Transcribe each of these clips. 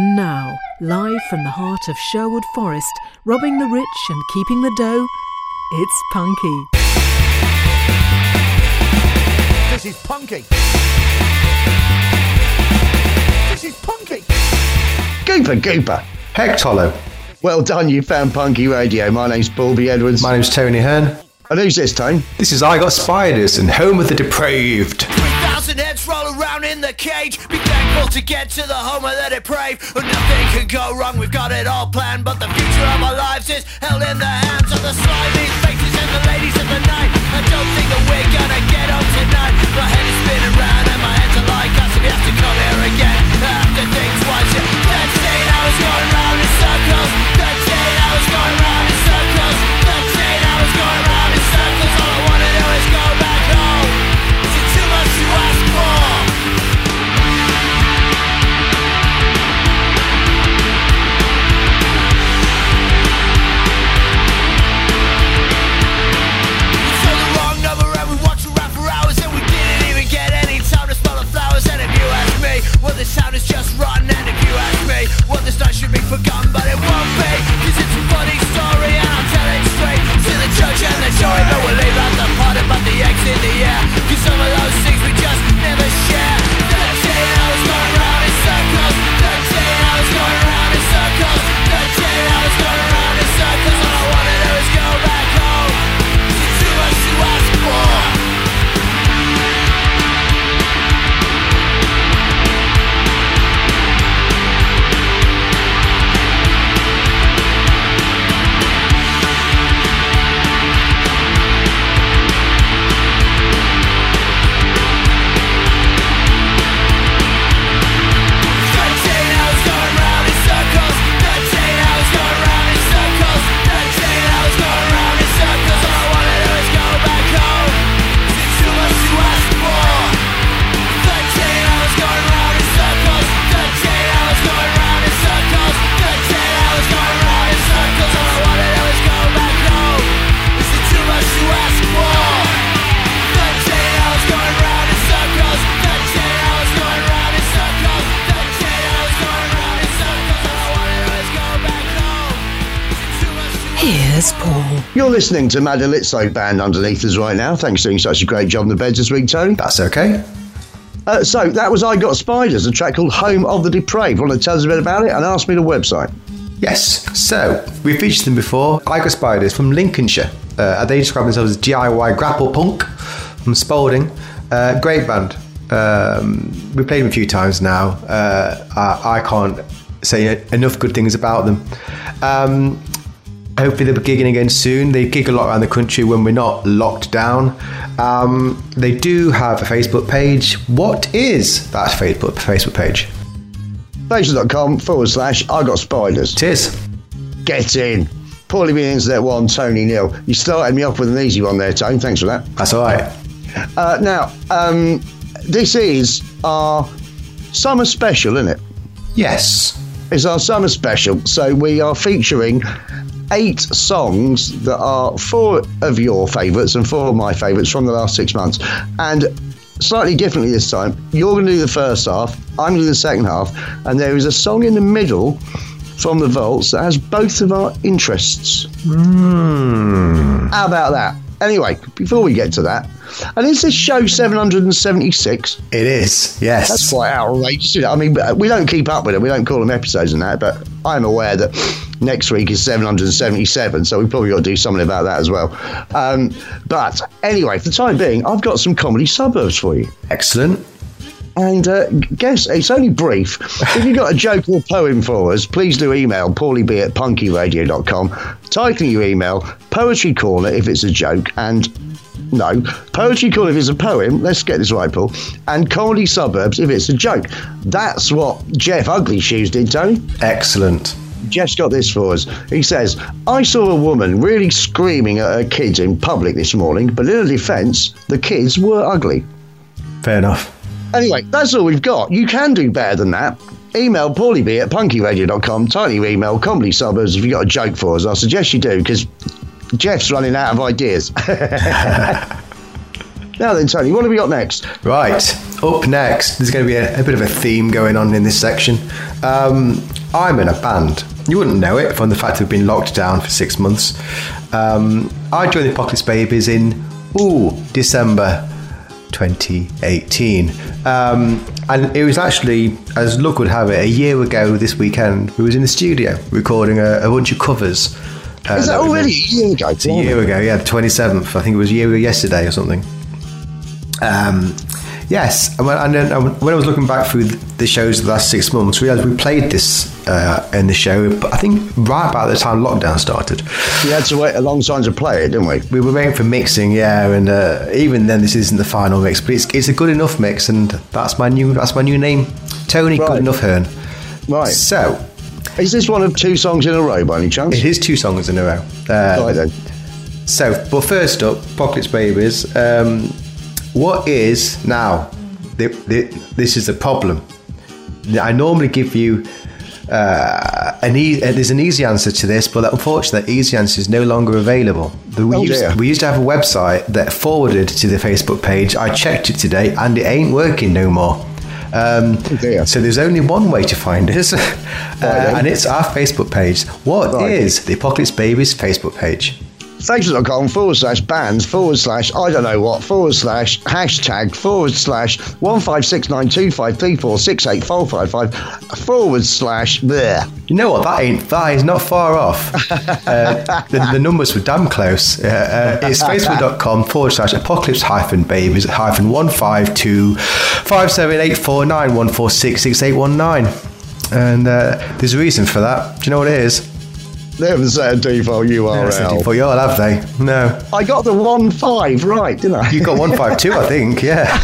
And now, live from the heart of Sherwood Forest, robbing the rich and keeping the dough, it's Punky. This is Punky. This is Punky. Gooper, Gooper. Heck Hollow. Well done, you found Punky Radio. My name's Paul B. Edwards. My name's Tony Hearn. and who's this, Tone? This is I Got Spiders and Home of the Depraved. 3,000 heads roll around in the cage. Be thankful to get to the home of the depraved. Oh, nothing can go wrong, we've got it all planned. But the future of our lives is held in the hands of the slimy faces and the ladies of the night. I don't think that we're gonna get home tonight. My head is spinning round and my hands are like us. If you have to come here again, I have to think twice. Yeah. Eight hours going round in circles. That's eight hours going round town is just rotten. And if you ask me, well, this night should be forgotten, but it won't be. Cause it's a funny story and I'll tell it straight to the judge and the jury. But we'll leave out the part about the eggs in the air. Listening to Madalitzo Band underneath us right now. Thanks for doing such a great job in the beds this week, Tony. That's okay. Uh, so that was I Got Spiders, a track called Home of the Depraved. Want to tell us a bit about it and ask me the website? Yes. So, we featured them before. I Got Spiders from Lincolnshire. Uh, they describe themselves as DIY grapple punk from Spalding. Uh, great band. Um, we played them a few times now. Uh, I, I can't say enough good things about them. Um, hopefully they'll be gigging again soon. They gig a lot around the country when we're not locked down. Um, they do have a Facebook page. What is that Facebook Facebook page? Facebook.com forward slash I Got Spiders. Tis. Get in. Poorly being internet one, Tony Neil. You started me off with an easy one there, Tony. Thanks for that. That's all right. Uh, now, um, this is our summer special, isn't it? Yes. It's our summer special. So we are featuring eight songs that are four of your favourites and four of my favourites from the last six months. And slightly differently this time, you're going to do the first half, I'm going to do the second half, and there is a song in the middle from the vaults that has both of our interests. Hmm. How about that? Anyway, before we get to that, and is this show 776? It is. Yes. That's quite outrageous. I mean, we don't keep up with it. We don't call them episodes and that, but I'm aware that next week is 777, so we've probably got to do something about that as well. Um, but anyway, for the time being, I've got some comedy suburbs for you. Excellent. And uh, guess it's only brief. if you've got a joke or poem for us, please do email paulieb at punkyradio.com. Title your email Poetry Corner if it's a joke, and no, Poetry Corner if it's a poem. Let's get this right, Paul. And Comedy Suburbs if it's a joke. That's what Jeff Ugly Shoes did, Tony. Excellent. Jeff's got this for us. He says, I saw a woman really screaming at her kids in public this morning, but in her defence, the kids were ugly. Fair enough. Anyway, that's all we've got. You can do better than that. Email paulieb at punkyradio.com. Tiny email, comedy suburbs if you've got a joke for us. I suggest you do because Jeff's running out of ideas. Now then, Tony, what have we got next? Right, up next, there's going to be a, a bit of a theme going on in this section. Um, I'm in a band. You wouldn't know it from the fact that we've been locked down for six months. Um, I joined the Apocalypse Babies in, ooh, December 2018. Um, and it was actually, as luck would have it, a year ago this weekend, we was in the studio recording a, a bunch of covers. uh, Is that we already a year ago? It's a year ago, yeah, the 27th. I think it was a year ago yesterday or something. Um, yes, and when, then um, when I was looking back through the shows the last six months, realised we played this uh, in the show, but I think right about the time lockdown started. We had to wait a long time to play it, didn't we? We were waiting for mixing, yeah, and uh, even then, this isn't the final mix, but it's, it's a good enough mix, and that's my new that's my new name, Tony Right. Good Enough Hearn. Right. So Is this one of two songs in a row by any chance? it is two songs in a row. Uh, Right then. So, but first up, Pockets Babies. Um, what is now? The, the, this is a problem. I normally give you uh, an e- uh, there's an easy answer to this, but unfortunately, that easy answer is no longer available. The- We, Oh, used, we used to have a website that forwarded to the Facebook page. I checked it today, and it ain't working no more. Um, Oh, so there's only one way to find us, uh, and it's our Facebook page. What is Right. the Apocalypse Babies Facebook page? Facebook.com forward slash bands forward slash I don't know what forward slash hashtag forward slash one five six nine two five three four six eight four five five forward slash there. You know what? That ain't that is not far off. uh, the, the numbers were damn close. Uh, uh, it's facebook.com forward slash apocalypse hyphen babies hyphen one five two five seven eight four nine one four six six eight one nine. And uh, there's a reason for that. Do you know what it is? They haven't set a default URL. default URL, have they? No. I got the one five right, didn't I? You got one five two, I think. Yeah.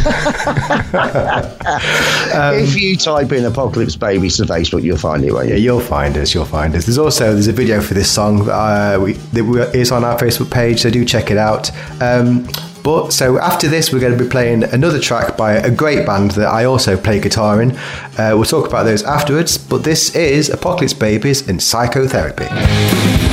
if you type in Apocalypse Babies to Facebook, you'll find it, won't Yeah, you? you'll find us. You'll find us. There's also there's a video for this song uh, we, that we- is on our Facebook page, so do check it out. Um, but so after this, we're going to be playing another track by a great band that I also play guitar in. Uh, we'll talk about those afterwards. But this is Apocalypse Babies in Psychotherapy. Psychotherapy,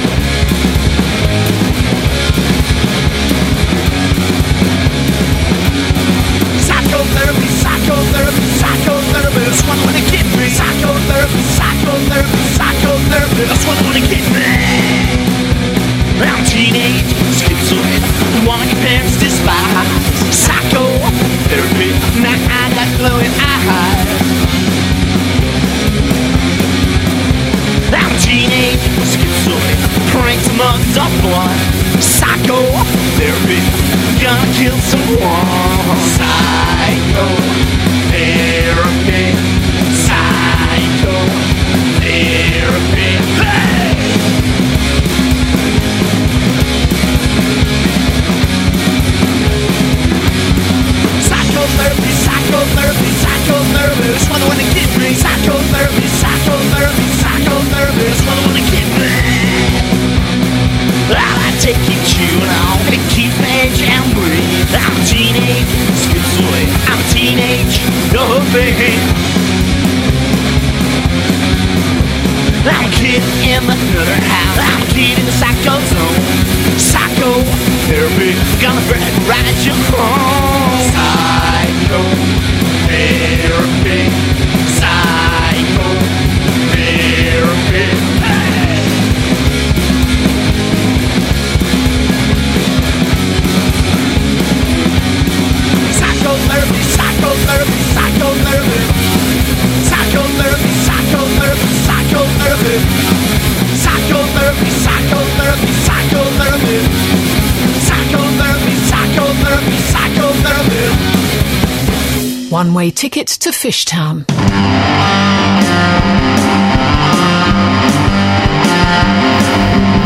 ticket to Fishtown.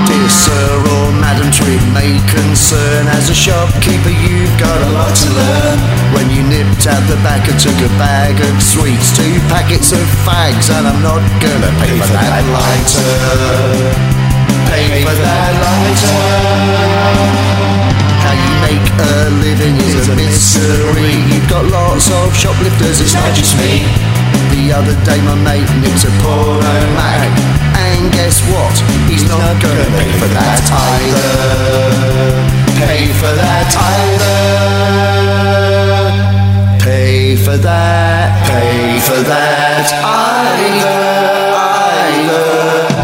Dear sir or madam, treat may concern. As a shopkeeper you've got a lot to learn. When you nipped out the back and took a bag of sweets Two packets of fags and I'm not gonna pay for that lighter. Pay for that lighter make a living is a mystery You've got lots of shoplifters, it's not just me The other day my mate nicked a porno mag And guess what? He's not gonna pay for that either Pay for that either Pay for that, pay for that. Either, either.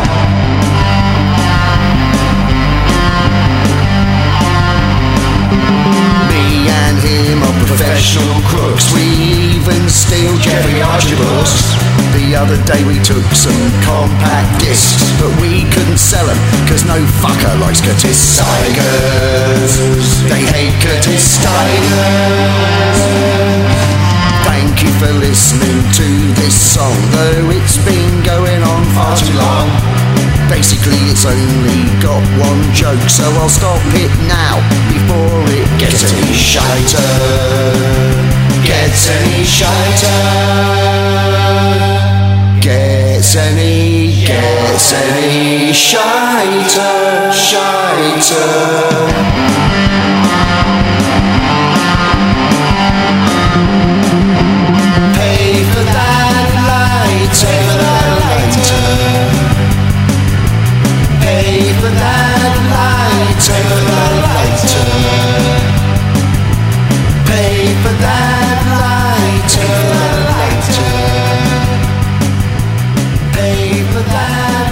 Professional crooks. We even steal Jeffrey Archibald's. The other day we took some compact discs, but we couldn't sell them because no fucker likes Curtis Tigers. They hate Curtis Tigers. Thank you for listening to this song, though it's been going on far too long. Basically, it's only got one joke, so I'll stop it now before it gets any shiter. Gets any shiter. Gets any, gets any shiter, shiter. Pay that lighter, lighter. Pay that lighter, lighter. Pay that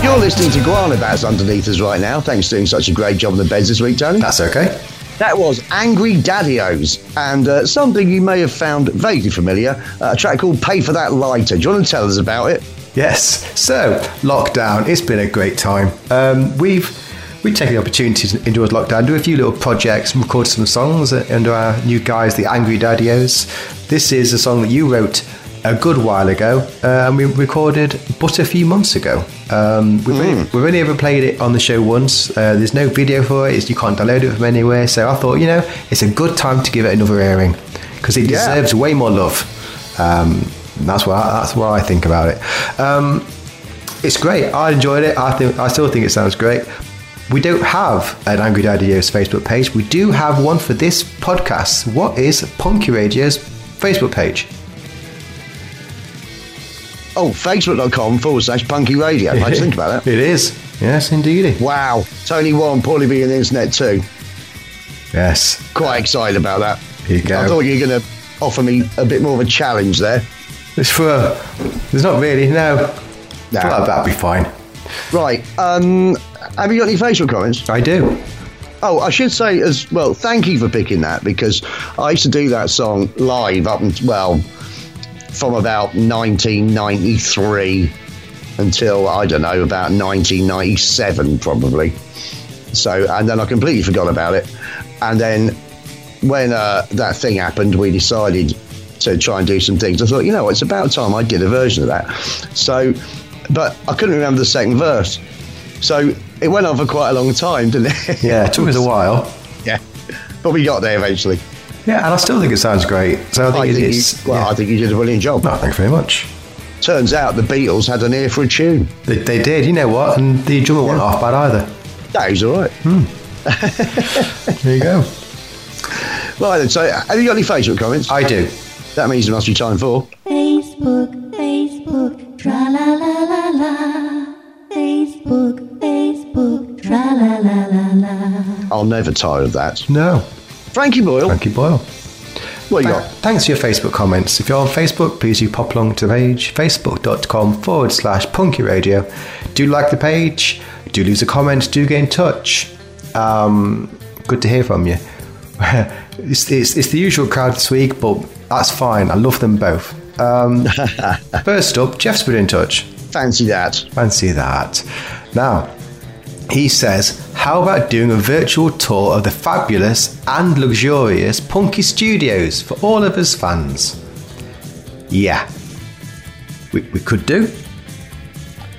lighter. You're listening to Guana Baz underneath us right now. Thanks for doing such a great job on the beds this week, Tony. That's okay. That was Angry Daddios and uh, something you may have found vaguely familiar, uh, a track called Pay for That Lighter. Do you want to tell us about it? Yes. So lockdown. It's been a great time. Um, we've we've taken the opportunity to enjoy lockdown, do a few little projects, record some songs under our new guys, the Angry Daddios. This is a song that you wrote a good while ago, uh, and we recorded but a few months ago. Um, we've, only, we've only ever played it on the show once. Uh, there's no video for it. It's, you can't download it from anywhere. So I thought, you know, it's a good time to give it another airing because it Yeah. deserves way more love. Um, that's what I, that's what I think about it. Um, it's great. I enjoyed it. I think I still think it sounds great. We don't have an Angry Daddios Facebook page. We do have one for this podcast. What is Punky Radio's Facebook page? Oh, facebook.com forward slash punky radio. I just think about that. It is. Yes, indeed. Wow. Tony Warren, Paulie B, and the internet too. Yes. Quite excited about that. Here you go. I thought you were going to offer me a bit more of a challenge there. It's for. There's not really. No. No. Well, that'd be fine. Right. Um, have you got any facial comments? I do. Oh, I should say as well, thank you for picking that because I used to do that song live up until, well, from about 1993 until, I don't know, about 1997 probably. So, and then I completely forgot about it. And then when uh, that thing happened, we decided to try and do some things. I thought, you know, it's about time I did a version of that. So, but I couldn't remember the second verse. So it went on for quite a long time, didn't it? Yeah, it took us a while. Yeah, but we got there eventually. Yeah, and I still think it sounds great. So I think I it think, is. you, well, yeah. I think you did a brilliant job. No, thanks very much. Turns out the Beatles had an ear for a tune. They, they did, you know what? And the drummer wasn't off bad either. That was all right. Hmm. There you go. Right then, so have you got any Facebook comments? I do. That means it must be time for. Facebook, Facebook, tra la la la la. Facebook, Facebook, tra la la la la. I'll never tire of that. No. Frankie Boyle, Frankie Boyle. what you Th- got? Thanks for your Facebook comments. If you're on Facebook, please do pop along to the page, facebook.com forward slash punky radio. Do like the page, do leave a comment, do get in touch. Um, good to hear from you. it's, it's, it's the usual crowd this week, but that's fine. I love them both. Um, first up, Jeff's been in touch. Fancy that. Fancy that. Now, he says, How about doing a virtual tour of the fabulous and luxurious Punky Studios for all of us fans? Yeah. We, we could do.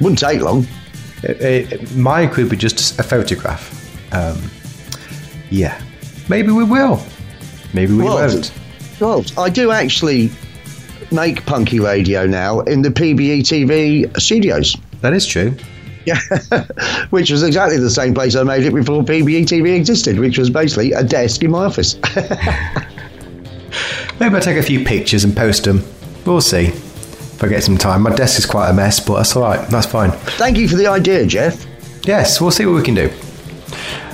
Wouldn't take long. It, it- mine could be just a photograph. Um, yeah. Maybe we will. Maybe we Well, won't. Well, I do actually make punky radio now in the PBE TV studios. That is true. Yeah, which was exactly the same place I made it before PBE TV existed, which was basically a desk in my office. Maybe I'll take a few pictures and post them. We'll see. If I get some time. My desk is quite a mess, but that's alright. That's fine. Thank you for the idea, Jeff. Yes, we'll see what we can do.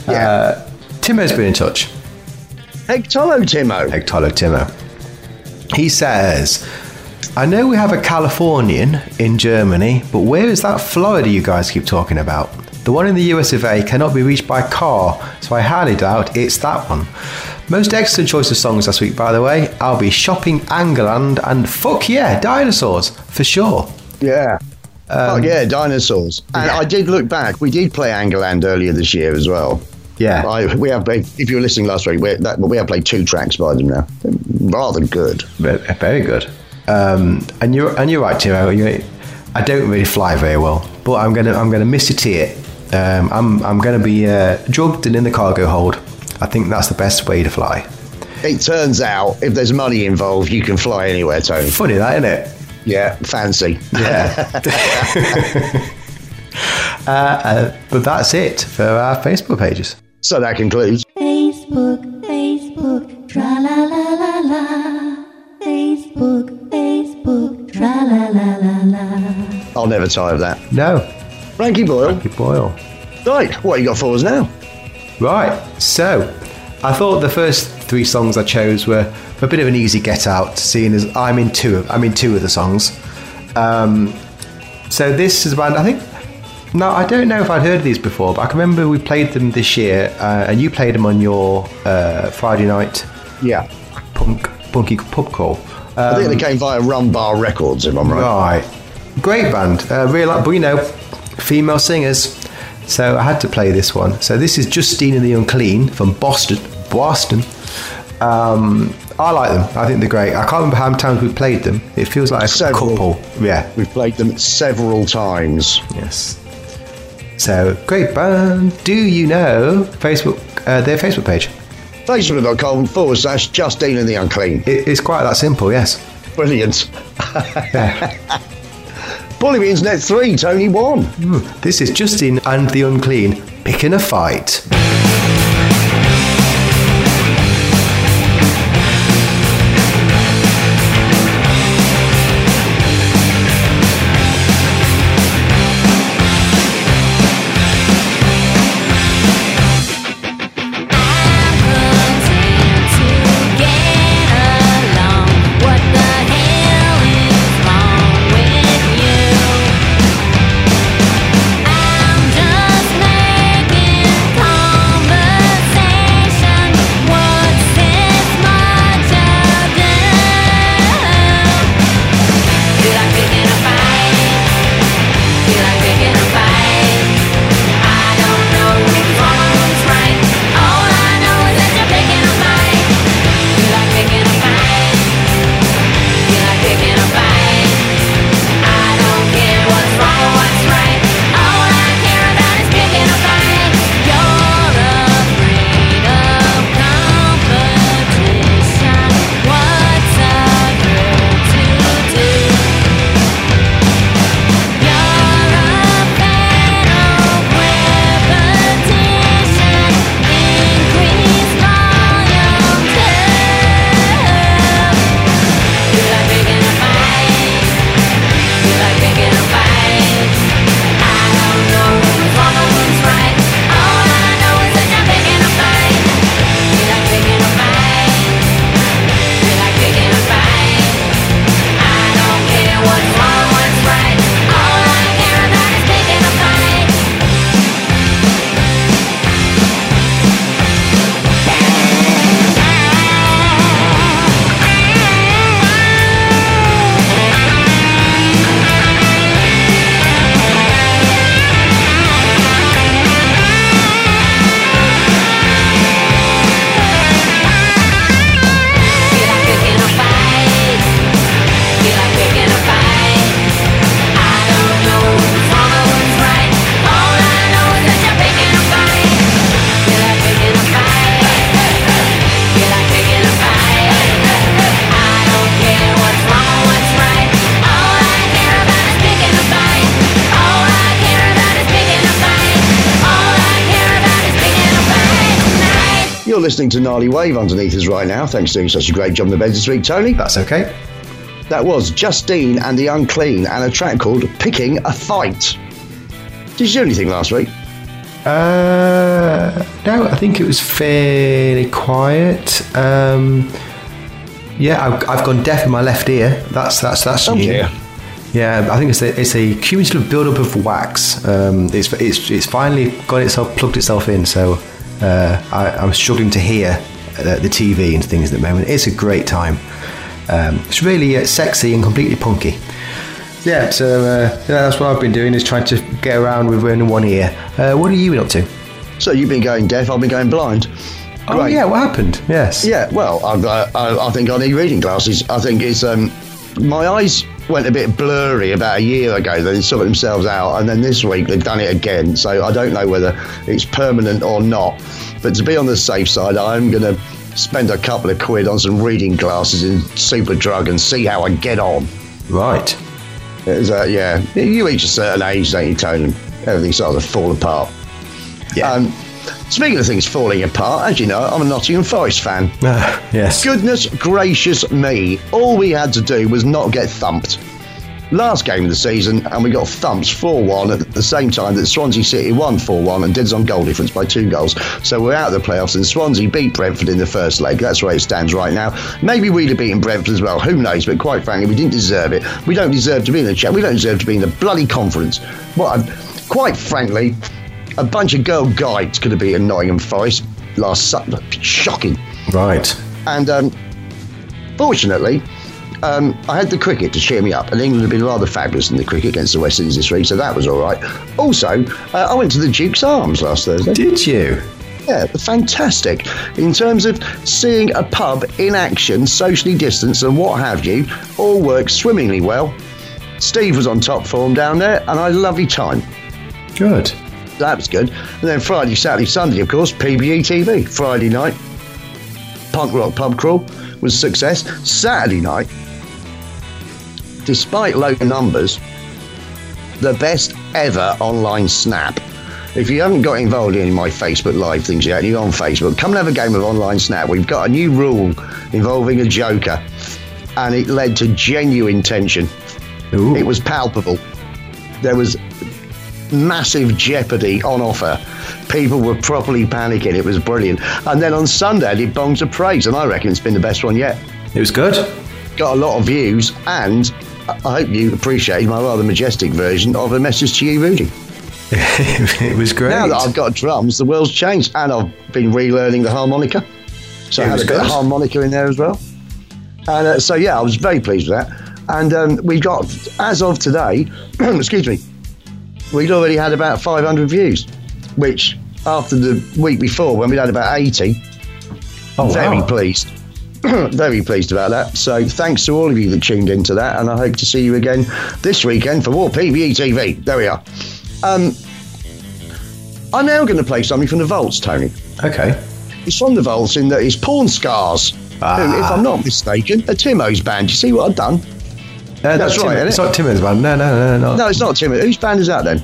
Yeah. Uh, Timo's been in touch. Hey, Tolo Timo. Hectolo Timo. He says, I know we have a Californian in Germany, but where is that Florida you guys keep talking about? The one in the US of A cannot be reached by car, so I highly doubt it's that one. Most excellent choice of songs last week, by the way. I'll be shopping Angerland and fuck yeah, dinosaurs, for sure. Yeah. oh yeah, dinosaurs. And I did look back. We did play Angerland earlier this year as well. Yeah. I, we have. If you were listening last week, we, that, we have played two tracks by them now. Rather good. Ve- Very good. Um, and you're and you're right, Timo. You, I don't really fly very well, but I'm gonna I'm gonna miss it here. Um, I'm I'm gonna be uh, drugged and in the cargo hold. I think that's the best way to fly. It turns out, if there's money involved, you can fly anywhere, Tony. Funny that, isn't it? Yeah, fancy. Yeah. uh, uh, but that's it for our Facebook pages. So that concludes. Facebook, Facebook, tra la la la la. Facebook, Facebook, tra la la la la. I'll never tire of that. No, Frankie Boyle. good boil. Right, what you got for us now? Right, so I thought the first three songs I chose were a bit of an easy get out, seeing as I'm in two of I'm in two of the songs. Um, so this is a band I think. No, I don't know if I'd heard of these before, but I can remember we played them this year, uh, and you played them on your uh, Friday night Yeah. punk punky pub crawl. I think they came via Rum Bar Records, if I'm right. Right. Great band. Uh, real, but you know, female singers. So I had to play this one. So this is Justine and the Unclean from Boston. Boston. Um, I like them. I think they're great. I can't remember how many times we played them. It feels like a Several. couple. Yeah. We've played them several times. Yes. So great band. Do you know Facebook? Uh, their Facebook page. Facebook.com forward slash Justine and the Unclean. It, it's quite that simple. Yes. Brilliant. Yeah. Bully Beans Net 3, Tony 1. this is Justine and the Unclean picking a fight. Listening to Gnarly Wave underneath us right now. Thanks for doing such a great job on the bed this week, Tony. That's okay. That was Justine and the Unclean and a track called Picking a Fight. Did you do anything last week? Uh, no, I think it was fairly quiet. Um, Yeah, I've, I've gone deaf in my left ear. That's that's that's Oh, new. dear. Yeah, I think it's a, it's a cumulative build-up of wax. Um, it's, it's it's finally got itself plugged itself in. So uh, I, I'm struggling to hear uh, the TV and things at the moment. It's a great time. Um, it's really uh, sexy and completely punky. Yeah, so uh, yeah, that's what I've been doing is trying to get around with only one ear. Uh, what are you been up to? So you've been going deaf, I've been going blind. Oh yeah, what happened? Yes. Yeah, well, I, I, I think I need reading glasses. I think it's um, my eyes went a bit blurry about a year ago. Then they sorted themselves out, and then this week they've done it again. So I don't know whether it's permanent or not. But to be on the safe side, I'm going to spend a couple of quid on some reading glasses in Superdrug and see how I get on. Right. Uh, yeah, you reach a certain age, don't you, Tony? Everything starts to fall apart. Yeah. Um, speaking of things falling apart, as you know, I'm a Nottingham Forest fan. Ah, yes. Goodness gracious me, all we had to do was not get thumped. Last game of the season, and we got thumped 4 1 at the same time that Swansea City won 4 1 and did on goal difference by two goals. So we're out of the playoffs, and Swansea beat Brentford in the first leg. That's where it stands right now. Maybe we'd have beaten Brentford as well, who knows? But quite frankly, we didn't deserve it. We don't deserve to be in the chat. We don't deserve to be in the bloody conference. What? a- quite frankly, a bunch of girl guides could have been beaten Nottingham Forest last Sunday. Shocking. Right. And um, fortunately, um, I had the cricket to cheer me up, and England had been rather fabulous in the cricket against the West Indies this week, so that was all right. Also, uh, I went to the Duke's Arms last Thursday. Did you? Yeah, fantastic. In terms of seeing a pub in action, socially distanced, and what have you, all worked swimmingly well. Steve was on top form down there, and I had a lovely time. Good. That was good. And then Friday, Saturday, Sunday, of course, PBE TV. Friday night, punk rock pub crawl was a success. Saturday night, despite low numbers, the best ever online snap. If you haven't got involved in my Facebook Live things yet, you're on Facebook, come and have a game of online snap. We've got a new rule involving a joker, and it led to genuine tension. Ooh. It was palpable. There was massive jeopardy on offer. People were properly panicking. It was brilliant. And then on Sunday, I did Bongs of Praise, and I reckon it's been the best one yet. It was good. Got a lot of views, and I hope you appreciate my rather majestic version of a message to you, Rudy. it was great. Now that I've got drums, the world's changed, and I've been relearning the harmonica. So It I had a bit of harmonica in there as well. And uh, so, yeah, I was very pleased with that. And um, we've got, as of today, excuse me, we'd already had about 500 views, which after the week before, when we'd had about 80, oh, very wow. pleased. very pleased about that. So thanks to all of you that tuned into that, and I hope to see you again this weekend for more PBE TV. There we are. Um, I'm now going to play something from the Vaults, Tony. Okay. It's from the Vaults in that it's Porn Scars. Ah. Who, if I'm not mistaken, a Timo's band. You see what I've done? Uh, That's right, Tim- It's it? not Timmons band. No, no, no, no. No, it's not Timo. Whose band is that then?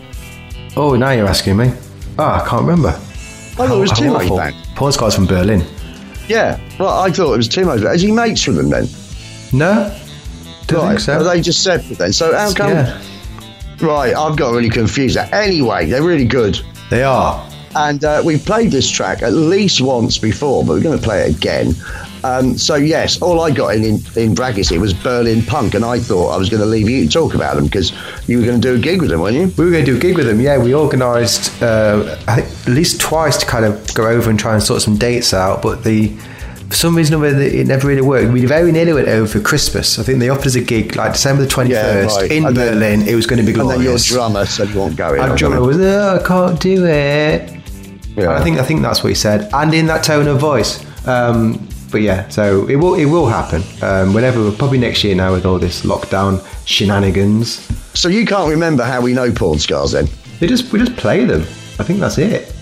Oh, now you're asking me. Oh, I can't remember. I thought it was Timo's band. Porn guy's from Berlin. Yeah, well, I thought it was Timo's band. Is he mates with them then? No? Don't right. think so. Are they just separate then? So how come? Yeah. Right, I've got really confused. Anyway, they're really good. They are. and uh, we've played this track at least once before, but we're going to play it again. Um, so yes, all I got in, in in brackets here was Berlin Punk, and I thought I was going to leave you to talk about them because you were going to do a gig with them, weren't you? We were going to do a gig with them. Yeah, we organised uh, at least twice to kind of go over and try and sort some dates out, but the for some reason or other it never really worked. We very nearly went over for Christmas. I think they offered us a gig like December the twenty first right. in And then- Berlin. it was going to be And then your glorious. drummer said you won't go in. Our drummer was, oh, I can't do it. Yeah. I think I think that's what he said, and in that tone of voice. Um, but yeah, so it will it will happen um, whenever probably next year now with all this lockdown shenanigans. So you can't remember how we know porn scars then? They just we just play them. I think that's it.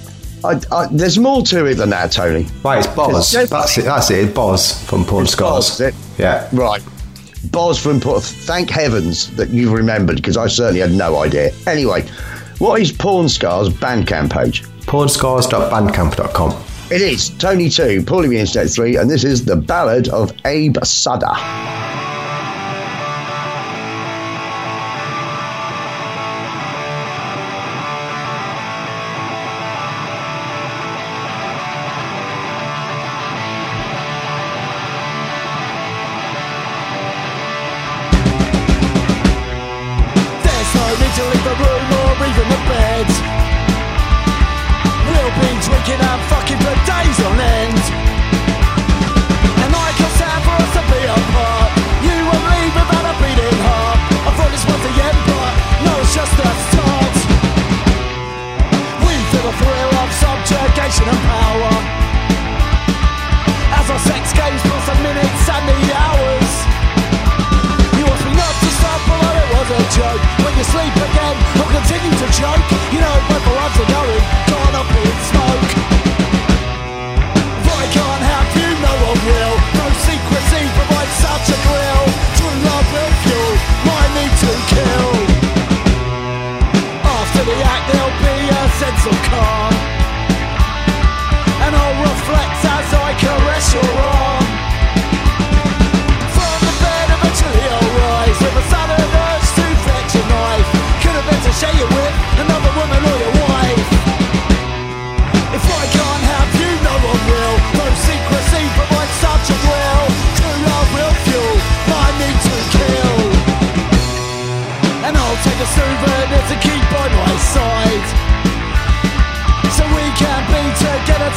I, I, there's more to it than that, Tony. Right, it's Boz. That's it. That's it. Boz from Porn Scars. Boz, is it? Yeah. Right. Boz from Port. Thank heavens that you've remembered because I certainly had no idea. Anyway, what is Porn Scars Bandcamp page? Pornscars.bandcamp.com. It is Tony 2, Paulie the Internet 3, and this is the ballad of Abe Sutter.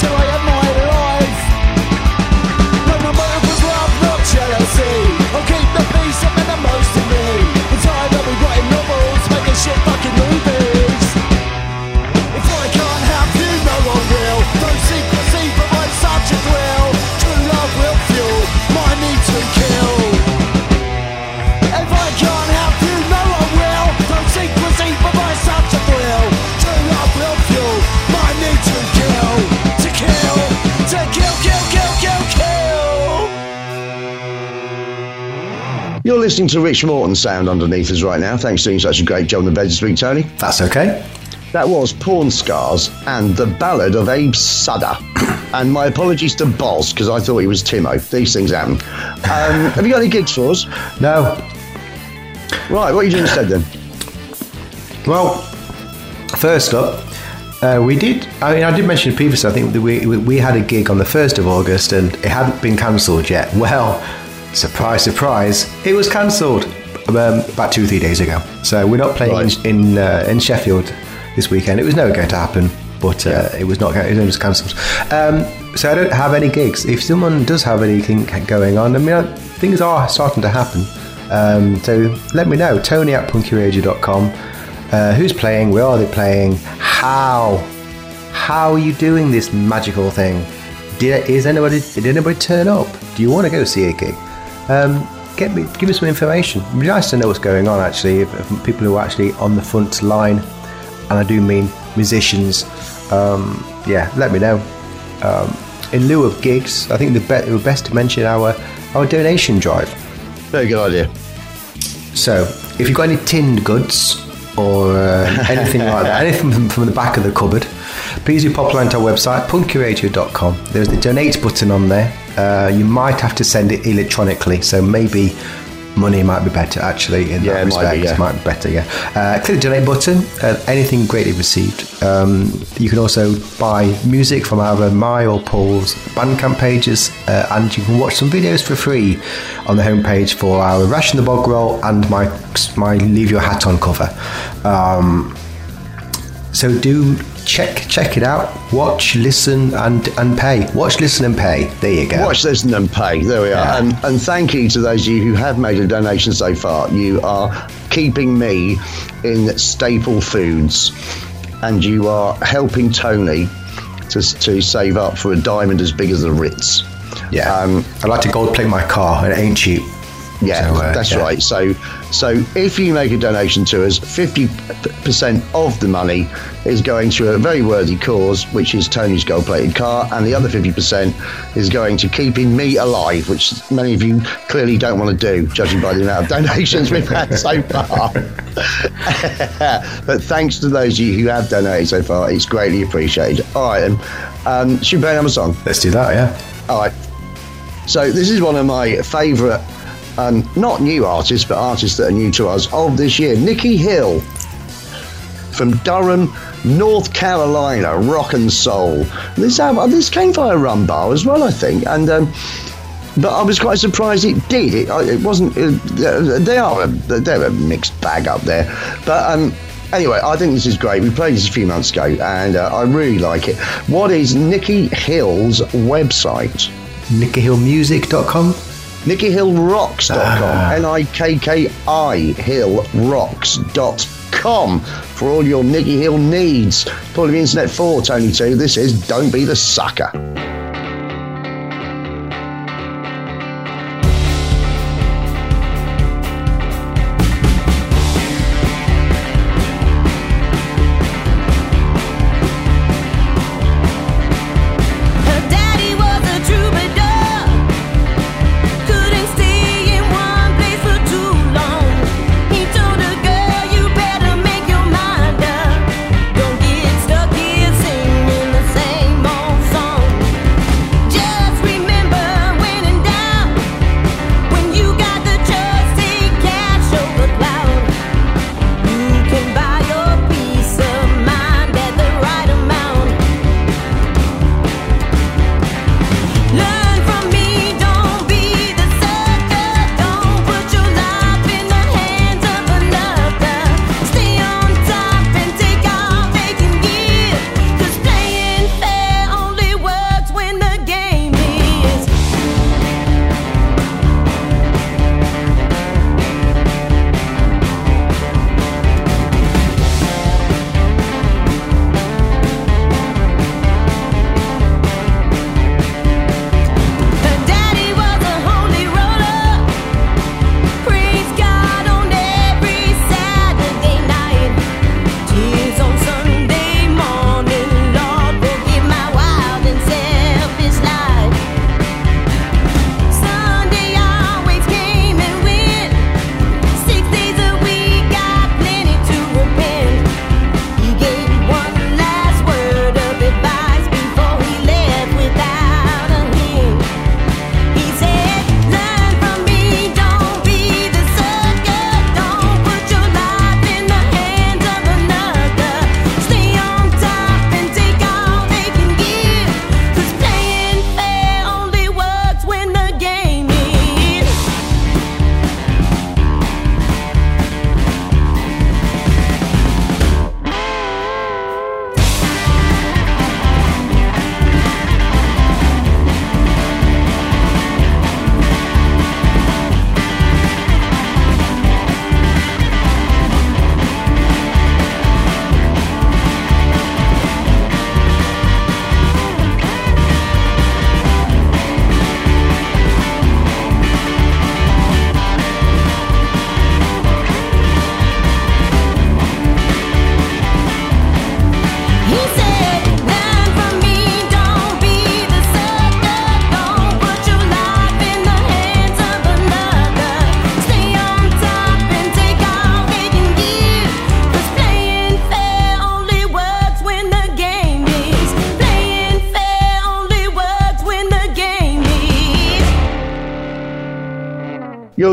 till I listening to Rich Morton sound underneath us right now. Thanks for doing such a great job on the bed this week, Tony. That's okay. That was Porn Scars and the Ballad of Abe Sutter. And my apologies to Boz because I thought he was Timo. These things happen. Um, have you got any gigs for us? No. Right, what are you doing instead then? Well, first up, uh, we did. I mean, I did mention previously. I think that we we- we had a gig on the first of August, and it hadn't been cancelled yet. Well, surprise, surprise, it was cancelled um, about two or three days ago. So we're not playing Right. in in, uh, in Sheffield this weekend. It was never going to happen, but uh, it was not. It was cancelled. Um, so I don't have any gigs. If someone does have anything going on, I mean, things are starting to happen. Um, so let me know. Tony at punkyradio.com. Uh, who's playing? Where are they playing? How? How are you doing this magical thing? Did, is anybody? Did anybody turn up? Do you want to go see a gig? Um, get me, give me some information. It'd be nice to know what's going on. Actually, if, if people who are actually on the front line, and I do mean musicians. Um, yeah, let me know. Um, in lieu of gigs, I think the be- it would best to mention our our donation drive. Very good idea. So, if you've got any tinned goods or uh, anything like that, anything from, from the back of the cupboard, please do pop along to our website, punkyradio.com. There's the donate button on there. Uh, you might have to send it electronically, so maybe money might be better actually in Yeah, that it might be, respect. yeah. Might be better, yeah. Uh, click the donate button. Uh, anything greatly received. Um, you can also buy music from either my or Paul's Bandcamp pages, uh, and you can watch some videos for free on the homepage for our Ration the Bog Roll and my my Leave Your Hat On cover. Um, so do check check it out. Watch, listen, and and pay. Watch, listen, and pay. There you go. Watch, listen, and pay. There we are. Yeah. And, and thank you to those of you who have made a donation so far. You are keeping me in staple foods, and you are helping Tony to, to save up for a diamond as big as the Ritz. Yeah. Um, I'd like to gold plate my car. It ain't cheap. Yeah, So, uh, that's yeah. right. So, so if you make a donation to us, fifty percent of the money is going to a very worthy cause, which is Tony's gold-plated car, and the other fifty percent is going to keeping me alive, which many of you clearly don't want to do, judging by the amount of donations we've had so far. but thanks to those of you who have donated so far, it's greatly appreciated. All right, then. Um, should we play another song? Let's do that. Yeah. All right. So this is one of my favourite, um, not new artists, but artists that are new to us of this year. Nikki Hill from Durham, North Carolina, rock and soul. This album, this came via Rum Bar as well, I think, and. Um, but I was quite surprised it did. It, it wasn't. Uh, they are. A, they're a mixed bag up there. But um, anyway, I think this is great. We played this a few months ago, and uh, I really like it. What is Nikki Hill's website? NikkiHillmusic.com. NikkiHillRocks.com. Ah. N I K K I Hillrocks.com for all your Nikki Hill needs. Pulling the internet for Tony 2. This is Don't Be the Sucker.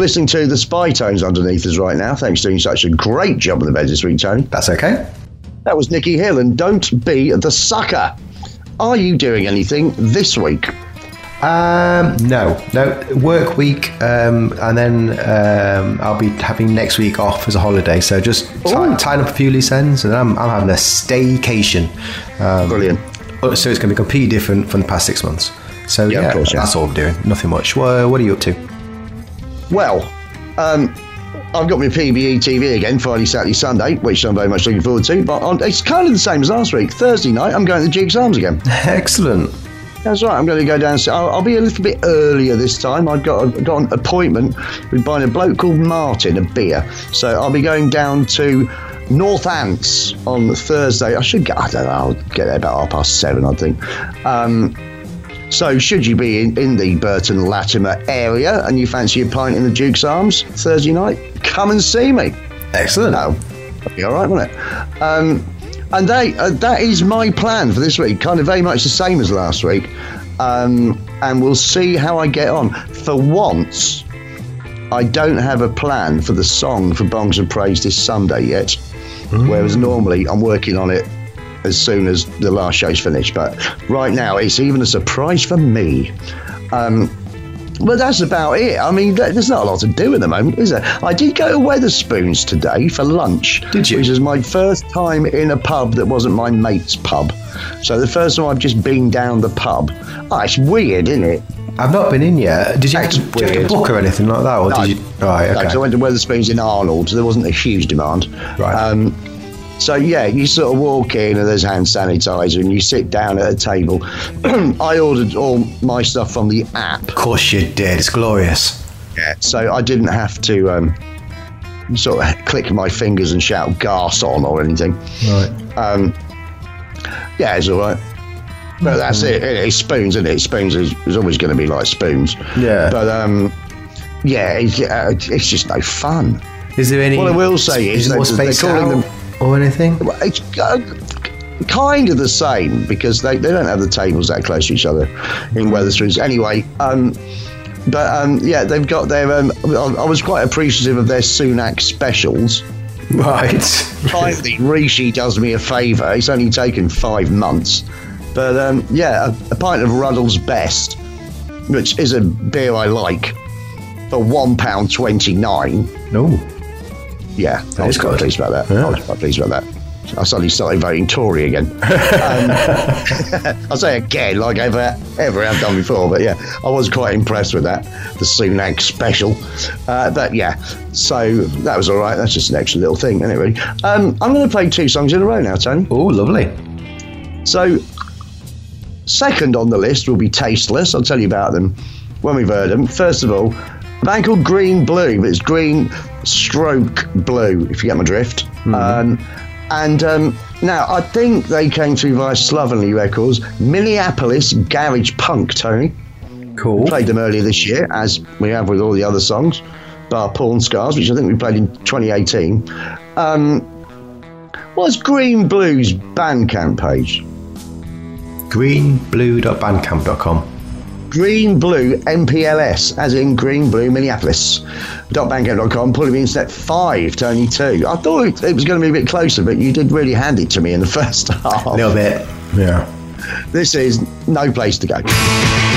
Listening to the Spy Tones underneath us right now. Thanks for doing such a great job on the bed this week, Tony. That's okay. That was Nikki Hill, and don't be the sucker. Are you doing anything this week? Um, no, no work week, um, and then um, I'll be having next week off as a holiday. So just tie, tying up a few loose ends, and I'm, I'm having a staycation. Um, Brilliant. So it's going to be completely different from the past six months. So Yeah, yeah, of course, yeah. that's all I'm doing. Nothing much. What, what are you up to? Well, um, I've got my PBE TV again, Friday, Saturday, Sunday, which I'm very much looking forward to. But on, it's kind of the same as last week. Thursday night, I'm going to Jigs Arms again. Excellent. That's right. I'm going to go down. I'll, I'll be a little bit earlier this time. I've got I've got an appointment with buying a bloke called Martin a beer. So I'll be going down to Northants on Thursday. I should get. I don't know. I'll get there about half past seven. I think. Um, so should you be in, in the Burton Latimer area and you fancy a pint in the Duke's Arms Thursday night, come and see me. Excellent. That'd be all right, wouldn't it? Um, and they, uh, that is my plan for this week, kind of very much the same as last week. Um, and we'll see how I get on. For once, I don't have a plan for the song for Bongs of Praise this Sunday yet, whereas normally I'm working on it as soon as the last show's finished. But right now, it's even a surprise for me. Um, but that's about it. I mean, there's not a lot to do at the moment, is there? I did go to Wetherspoons today for lunch. Did you? Which is my first time in a pub that wasn't my mate's pub. So the first time I've just been down the pub. Oh, it's weird, isn't it? I've not been in yet. Did you, have to, did you have to weird. book or anything like that? Or No. did you? Right, No, 'cause I went to Wetherspoons in Arnold, so there wasn't a huge demand. Right. Um, so yeah, you sort of walk in and there's hand sanitizer, and you sit down at a table. I ordered all my stuff from the app. Of course you did. It's glorious. Yeah, so I didn't have to um, sort of click my fingers and shout gas on or anything. Right. Um, yeah, it's all right. But that's it. it- It's spoons, isn't it? Spoons is, is always going to be like spoons. Yeah. But um, yeah, it's, uh, it's just no fun. Is there any? What I will say is is that they're calling out them- or anything? It's uh, kind of the same because they, they don't have the tables that close to each other in Wetherspoons. Anyway, um, but um, yeah, they've got their. Um, I I was quite appreciative of their Sunak specials. Right. Finally, Rishi does me a favour. It's only taken five months. But um, yeah, a, a pint of Ruddle's Best, which is a beer I like, for £1.29. no. Yeah, I was quite pleased about that. Yeah. I was quite pleased about that. I suddenly started voting Tory again. um, I'll say again, like ever, ever I've done before. But yeah, I was quite impressed with that, the Sunak special. Uh, but yeah, so that was all right. That's just an extra little thing, isn't it? Really. Um, I'm going to play two songs in a row now, Tony. Oh, lovely. So, second on the list will be Tasteless. I'll tell you about them when we've heard them. First of all, a band called Green Blue, but it's Green Stroke Blue, if you get my drift. Um, and um, now, I think they came through via Slovenly Records, Minneapolis Garage Punk, Tony. Cool. Played them earlier this year, as we have with all the other songs, bar Porn Scars, which I think we played in 2018. Um, what's Green Blue's Bandcamp page? Greenblue.bandcamp.com. Green Blue MPLS, as in Green Blue Minneapolis. .bandcamp.com, pulling me in step five, Tony two. I thought it, it was going to be a bit closer, but you did really hand it to me in the first half. A little bit. Yeah. This is no place to go.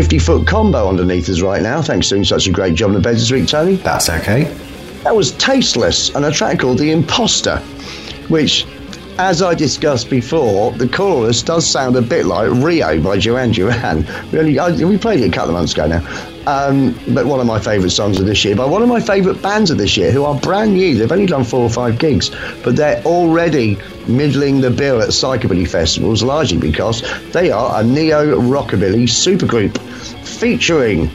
50 Foot Combo underneath us right now. Thanks for doing such a great job in the bed this week, Tony. That's okay. That was Tasteless and a track called The Imposter, which, as I discussed before, the chorus does sound a bit like Rio by Joanne Duran. We, only, I, we played it a couple of months ago now. Um, but one of my favourite songs of this year by one of my favourite bands of this year who are brand new. They've only done four or five gigs, but they're already middling the bill at psychobilly festivals, largely because they are a neo rockabilly supergroup featuring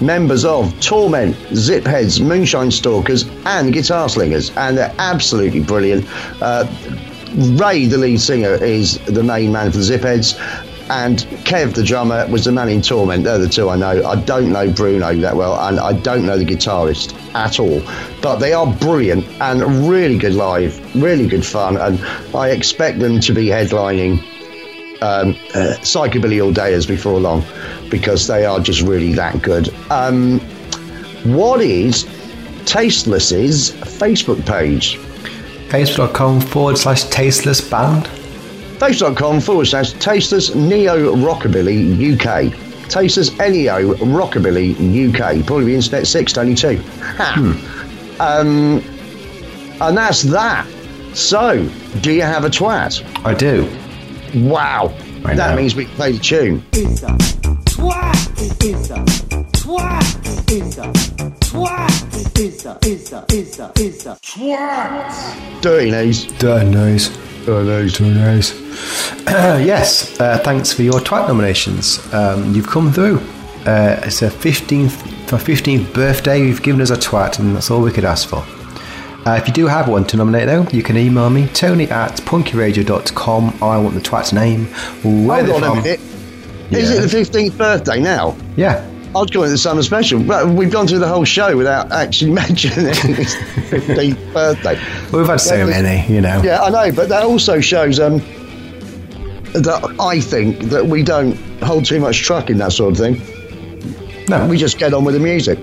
members of Torment, Zipheads, Moonshine Stalkers, and Guitar Slingers, and they're absolutely brilliant. Uh, Ray, the lead singer, is the main man for the Zipheads, and Kev, the drummer, was the man in Torment. They're the two I know. I don't know Bruno that well, and I don't know the guitarist at all. But they are brilliant and really good live, really good fun, and I expect them to be headlining um, uh, Psychobilly All Dayers before long because they are just really that good. Um, what is Tasteless's Facebook page? Facebook.com forward slash tasteless band. Facebook.com forward slash Tasteless Neo Rockabilly UK. Tasteless Neo Rockabilly UK. Probably the Internet 6, only two. Ha. Um, and that's that. So, do you have a twat? I do. Wow. That means we played the tune. It's a twat. It's a twat. It's a Dirty nose. Dirty nose. Dirty uh, yes. Uh, thanks for your twat nominations. Um, you've come through. Uh, it's a 15th for 15th birthday. You've given us a twat, and that's all we could ask for. Uh, if you do have one to nominate, though, you can email me, tony at punkyradio.com. I want the twat's name. Where Hold a from. minute. Is it the 15th birthday now? Yeah. I was calling it the summer special, but we've gone through the whole show without actually mentioning his 15th birthday. We've had so Yeah, many, you know. Yeah, I know, but that also shows um, that I think that we don't hold too much truck in that sort of thing. No, we, just get on with the music.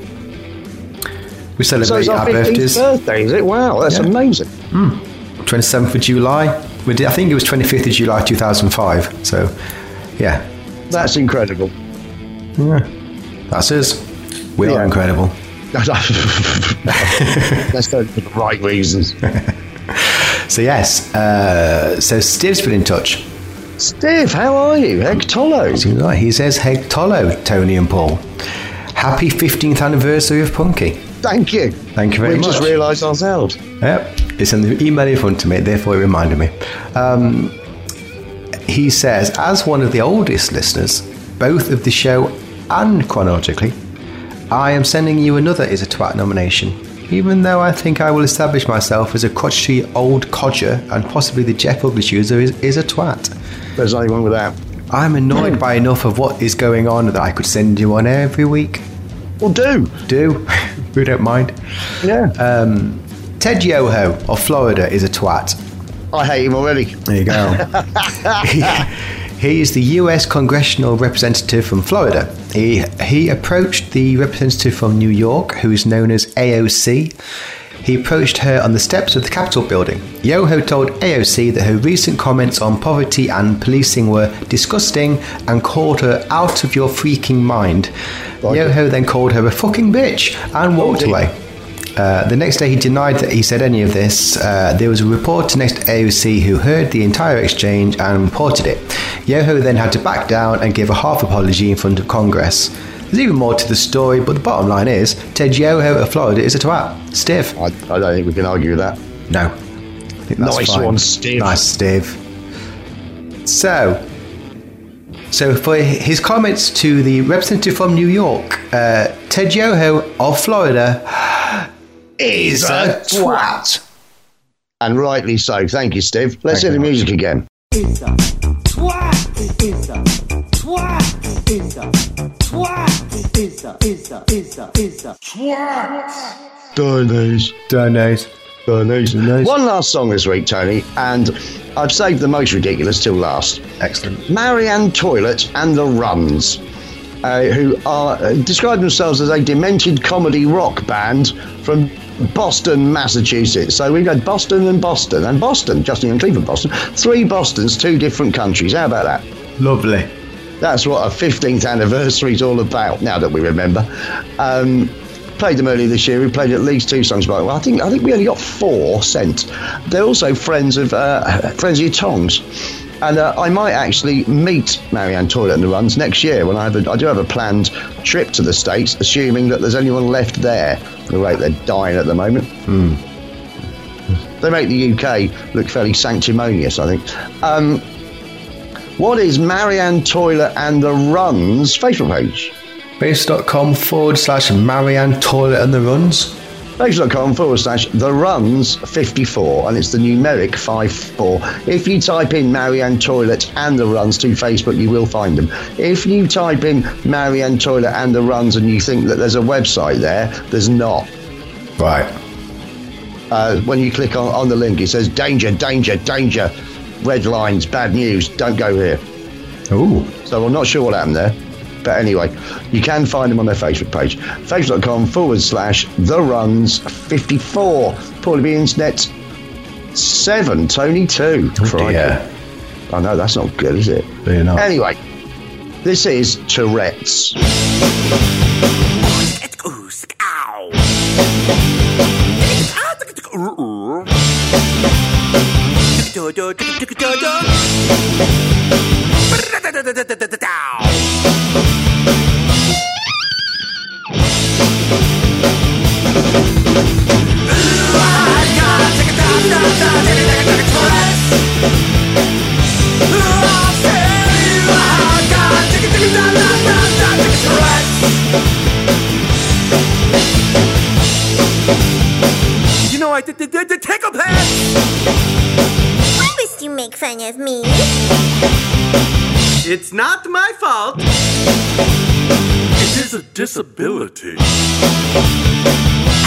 We So celebrate it's our birthdays. birthday, is it? Wow, that's Yeah. amazing. 27th of July. We did, I think it was 25th of July 2005. So, yeah. That's incredible. Yeah. That's us. We are Yeah. incredible. That's for the right reasons. So, yes. Uh, so, Steve's been in touch. Steve, how are you? Hectolo. He says, Hey, Tolo, Tony and Paul. Happy 15th anniversary of Punky. Thank you. Thank you very we much. We just realised ourselves. Yep. It's in the email in front of me, therefore it reminded me. Um, he says, as one of the oldest listeners, both of the show and chronologically, I am sending you another Is a Twat nomination. Even though I think I will establish myself as a crotchety old codger and possibly the Jeff Ugly user is, is a twat. There's nothing wrong with that. I'm annoyed by enough of what is going on that I could send you one every week. Well, do. Do. we don't mind. Yeah. Um, Ted Yoho of Florida is a twat. I hate him already. There you go. he is the US congressional representative from Florida. He, he approached the representative from New York, who is known as AOC. He approached her on the steps of the Capitol building. Yoho told AOC that her recent comments on poverty and policing were disgusting and called her out of your freaking mind. Yoho then called her a fucking bitch and walked away. Uh, the next day, he denied that he said any of this. Uh, there was a reporter next to AOC who heard the entire exchange and reported it. Yoho then had to back down and give a half apology in front of Congress. There's even more to the story, but the bottom line is Ted Yoho of Florida is a twat. Stiff. I, I don't think we can argue with that. No. I think that's Nice fine. one, Steve. Nice, Steve. So, so for his comments to the representative from New York, uh, Ted Yoho of Florida is a twat. And rightly so. Thank you, Steve. Let's hear the music again. Donnies. Donate. One last song this week, Tony, and I've saved the most ridiculous till last. Excellent. Marianne Toilet and the Runs, uh, who are uh, describe themselves as a demented comedy rock band from Boston, Massachusetts. So we've had Boston and Boston and Boston, Justin and Cleveland, Boston. Three Bostons, two different countries. How about that? Lovely. That's what a 15th anniversary is all about. Now that we remember, um, played them earlier this year. We played at least two songs by. Well, I think I think we only got four sent. They're also friends of uh, friends of your Tongs. And uh, I might actually meet Marianne Toilet and the Runs next year when I have a, I do have a planned trip to the States, assuming that there's anyone left there. The rate they're dying at the moment. They make the UK look fairly sanctimonious, I think. Um, what is Marianne Toilet and the Runs Facebook page? Base.com forward slash Marianne Toilet and the Runs. Facebook.com forward slash the runs 54 and it's the numeric 54. If you type in Marianne Toilet and the runs to Facebook, you will find them. If you type in Marianne Toilet and the runs and you think that there's a website there, there's not. Right. Uh, when you click on, on the link, it says danger, danger, danger, red lines, bad news, don't go here. Ooh. So I'm not sure what happened there. But anyway, you can find them on their Facebook page. Facebook.com forward slash the runs 54. Paulie Bean's net 7. Tony 2. Crikey. dear. I know, that's not good, is it? Really not. Anyway, this is Tourette's. You know, I did. Thing as me. It's not my fault. It is a disability.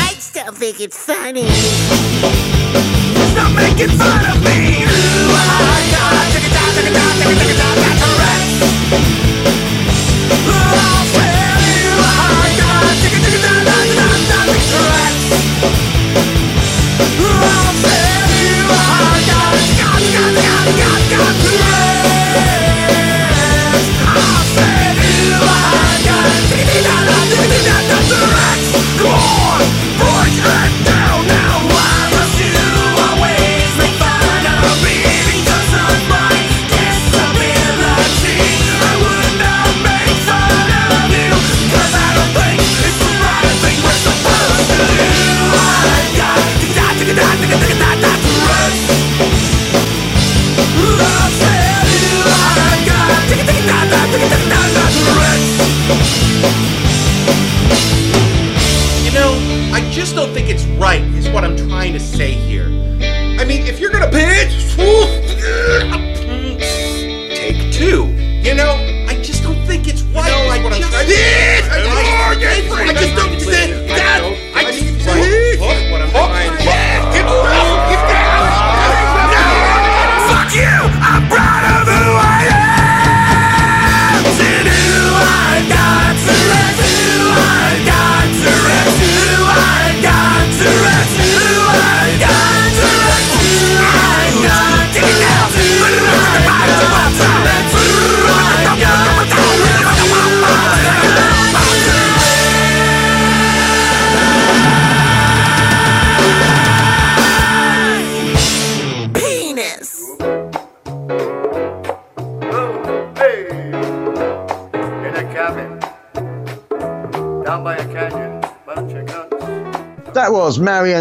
I still think it's funny. Stop making fun of me. Ooh, I got take it down, take it down, take it, take it down, that's a Rex. Ooh, I'll Break it!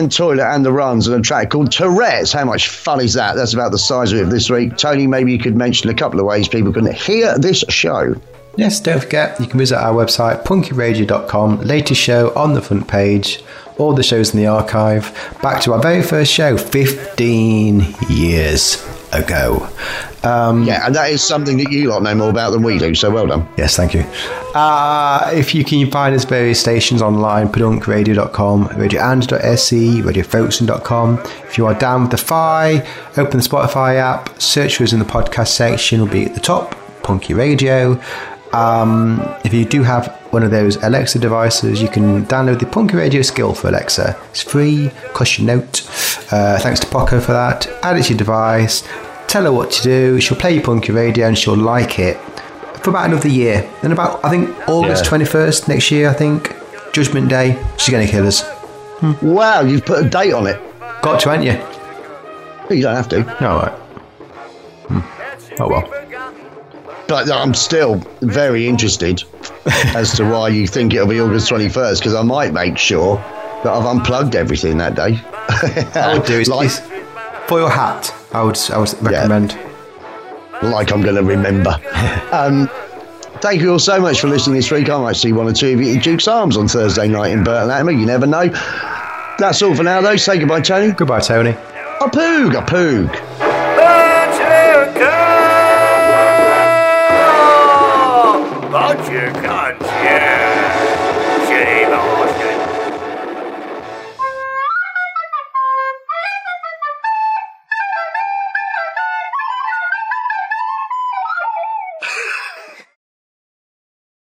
Toilet and the Runs and a track called Tourette's. How much fun is that? That's about the size of it this week. Tony, maybe you could mention a couple of ways people can hear this show. Yes, don't forget, you can visit our website, punkyradio.com, latest show on the front page, all the shows in the archive, back to our very first show 15 years ago. Um, Yeah, and that is something that you lot know more about than we do, so well done. Yes, thank you. Uh, if you can find us various stations online, pedunkradio.com, radioand.se, radiofolkson.com. If you are down with the Fi, open the Spotify app, search for us in the podcast section, will be at the top, Punky Radio. Um, if you do have one of those Alexa devices, you can download the Punky Radio skill for Alexa. It's free, costs you note. Uh, thanks to Poco for that. Add it to your device, tell her what to do. She'll play Punky Radio and she'll like it for about another year. Then about I think August Yeah. twenty first next year. I think Judgment Day. She's gonna kill us. Wow, you've put a date on it. Got to, ain't you? You don't have to. No, all right. Hmm. Oh well. But I'm still very interested as to why you think it'll be August 21st, because I might make sure that I've unplugged everything that day. I would do is like, your hat. I would I would recommend. Like I'm going to remember. um, thank you all so much for listening this week. I might see one or two of you at Duke's Arms on Thursday night in Burton Latimer. You never know. That's all for now, though. Say goodbye, Tony. Goodbye, Tony. A poog, a poog. Bunch of guns, yeah.